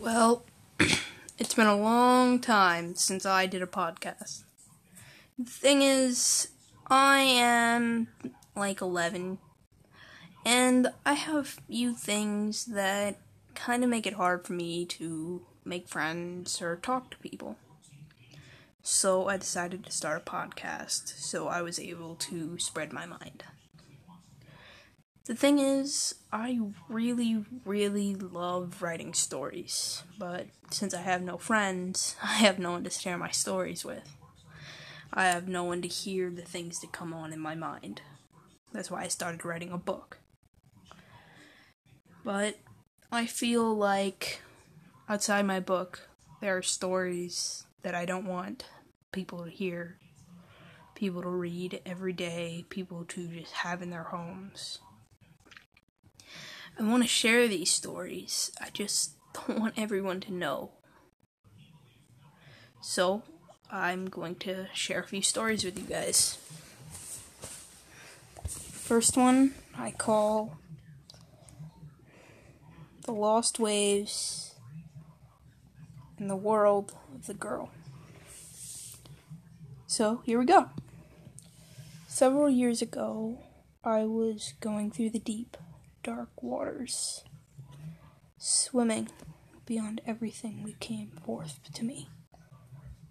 Well, it's been a long time since I did a podcast. The thing is, I am like 11, and I have a few things that kind of make it hard for me to make friends or talk to people. So I decided to start a podcast so I was able to spread my mind. The thing is, I really, really love writing stories, but since I have no friends, I have no one to share my stories with. I have no one to hear the things that come on in my mind. That's why I started writing a book. But I feel like outside my book, there are stories that I don't want people to hear, people to read every day, people to just have in their homes. I want to share these stories. I just don't want everyone to know. So, I'm going to share a few stories with you guys. First one I call The Lost Waves in the World of the Girl. So, here we go. Several years ago, I was going through the deep dark waters, swimming beyond everything that came forth to me.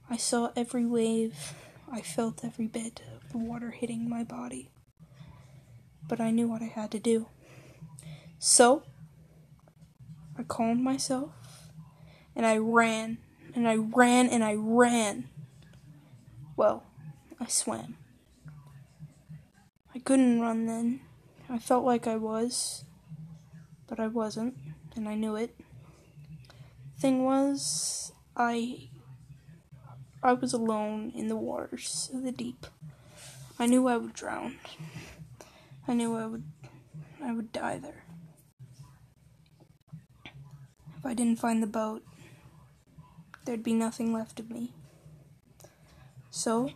I saw every wave, I felt every bit of the water hitting my body, but I knew what I had to do. So, I calmed myself, and I ran, and I ran, and I ran. Well, I swam. I couldn't run then. I felt like I was, but I wasn't, and I knew it. Thing was, I I was alone in the waters of the deep. I knew I would drown. I knew I would I would die there. If I didn't find the boat, there'd be nothing left of me. So,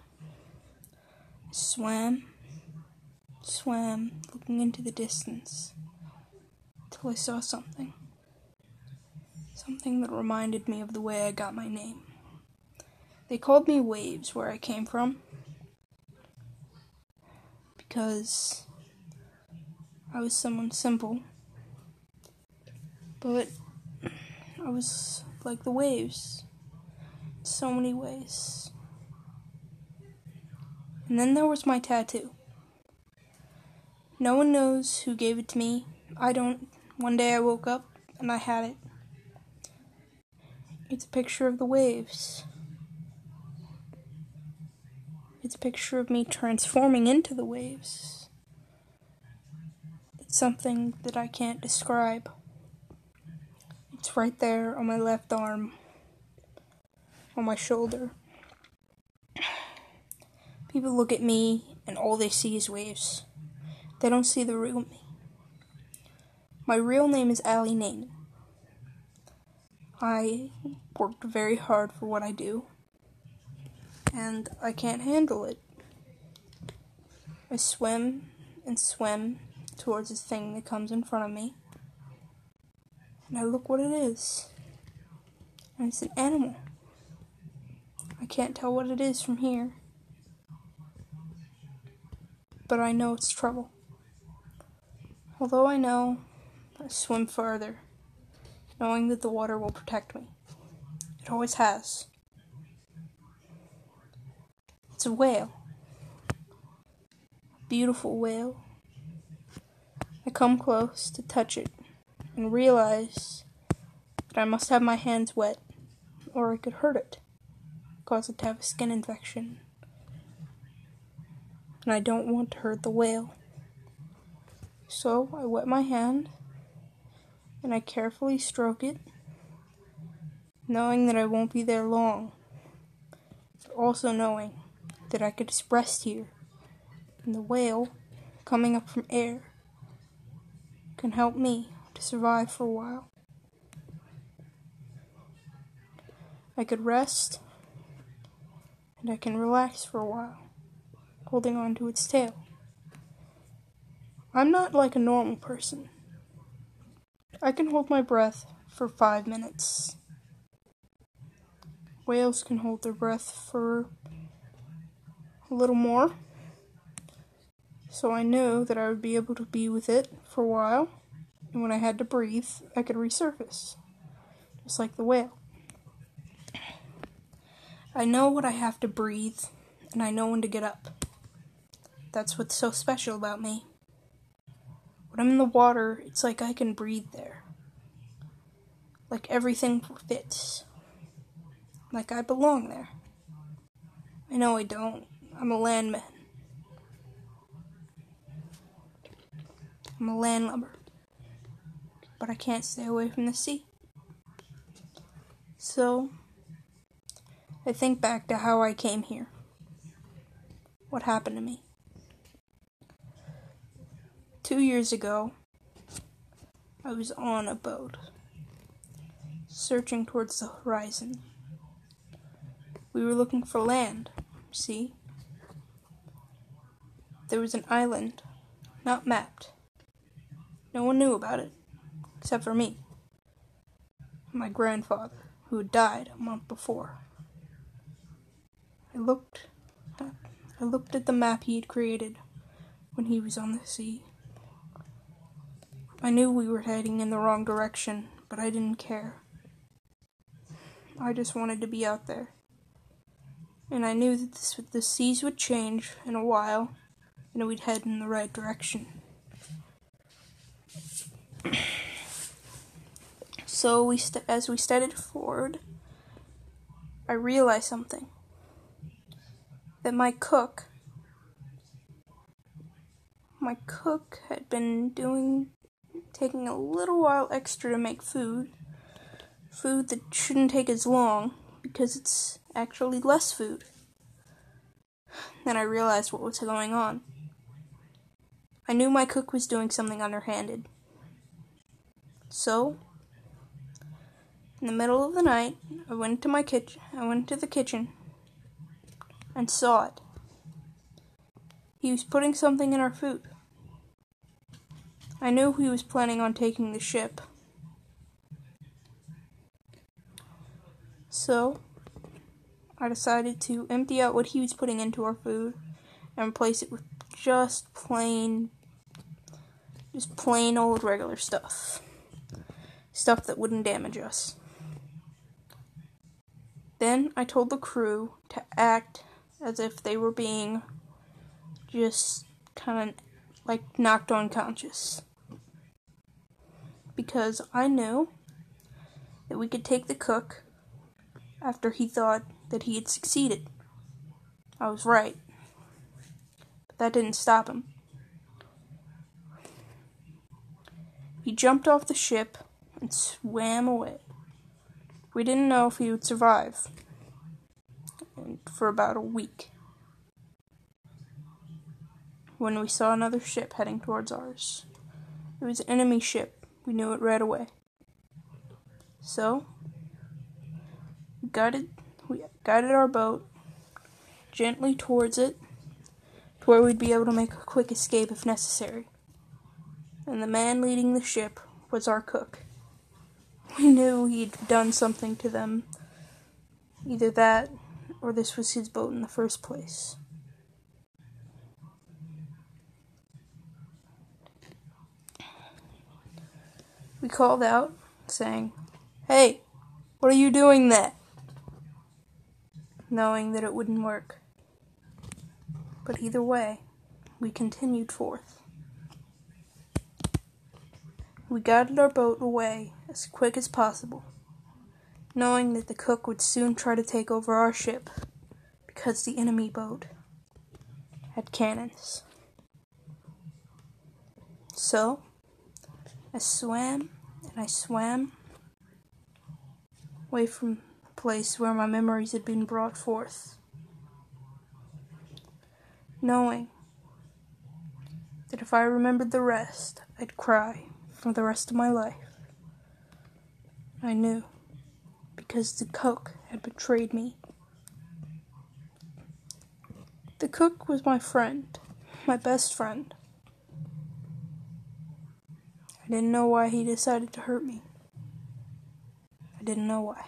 swam, swam, looking into the distance till I saw something. Something that reminded me of the way I got my name. They called me Waves where I came from because I was someone simple. But I was like the waves in so many ways. And then there was my tattoo. No one knows who gave it to me. I don't one day I woke up and I had it. It's a picture of the waves. It's a picture of me transforming into the waves. It's something that I can't describe. It's right there on my left arm, on my shoulder. People look at me and all they see is waves. They don't see the real me. My real name is Allie Naiman. I worked very hard for what I do, and I can't handle it. I swim and swim towards this thing that comes in front of me, and I look what it is. And it's an animal. I can't tell what it is from here, but I know it's trouble. Although I know I swim farther, knowing that the water will protect me. It always has. It's a whale. A beautiful whale. I come close to touch it and realize that I must have my hands wet or I could hurt it, cause it to have a skin infection. And I don't want to hurt the whale. So I wet my hand and I carefully stroke it, knowing that I won't be there long, but also knowing that I could just rest here, and the whale, coming up from air, can help me to survive for a while. I could rest, and I can relax for a while, holding on to its tail. I'm not like a normal person. I can hold my breath for five minutes whales can hold their breath for a little more. So I knew that I would be able to be with it for a while, and when I had to breathe, I could resurface, just like the whale. I know what I have to breathe, and I know when to get up. That's what's so special about me. When I'm in the water, it's like I can breathe there. Like everything fits. Like I belong there. I know I don't. I'm a landman. I'm a landlubber. But I can't stay away from the sea. So, I think back to how I came here. What happened to me? Two years ago, I was on a boat, searching towards the horizon. We were looking for land, see? There was an island, not mapped. No one knew about it, except for me, my grandfather, who had died a month before. I looked, I looked at the map he had created when he was on the sea. I knew we were heading in the wrong direction, but I didn't care. I just wanted to be out there. And I knew that this, the seas would change in a while, and we'd head in the right direction. so we st- as we steadied forward, I realized something. That my cook, my cook had been doing taking a little while extra to make food. Food that shouldn't take as long because it's actually less food. Then I realized what was going on. I knew my cook was doing something underhanded. So, in the middle of the night, I went to my kitchen. I went to the kitchen and saw it. He was putting something in our food. I knew he was planning on taking the ship. So, I decided to empty out what he was putting into our food and replace it with just plain, just plain old regular stuff. Stuff that wouldn't damage us. Then I told the crew to act as if they were being just kind of like knocked unconscious because I knew that we could take the cook after he thought that he had succeeded. I was right. But that didn't stop him. He jumped off the ship and swam away. We didn't know if he would survive and for about a week when we saw another ship heading towards ours. It was an enemy ship we knew it right away. So, we guided, we guided our boat gently towards it to where we'd be able to make a quick escape if necessary. And the man leading the ship was our cook. We knew he'd done something to them. Either that, or this was his boat in the first place. We called out, saying, Hey, what are you doing there? Knowing that it wouldn't work. But either way, we continued forth. We guided our boat away as quick as possible, knowing that the cook would soon try to take over our ship because the enemy boat had cannons. So, I swam and I swam away from the place where my memories had been brought forth, knowing that if I remembered the rest, I'd cry for the rest of my life. I knew because the cook had betrayed me. The cook was my friend, my best friend. I didn't know why he decided to hurt me. I didn't know why.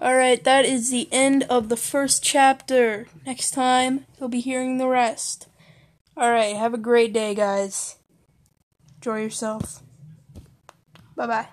Alright, that is the end of the first chapter. Next time, you'll be hearing the rest. Alright, have a great day, guys. Enjoy yourself. Bye bye.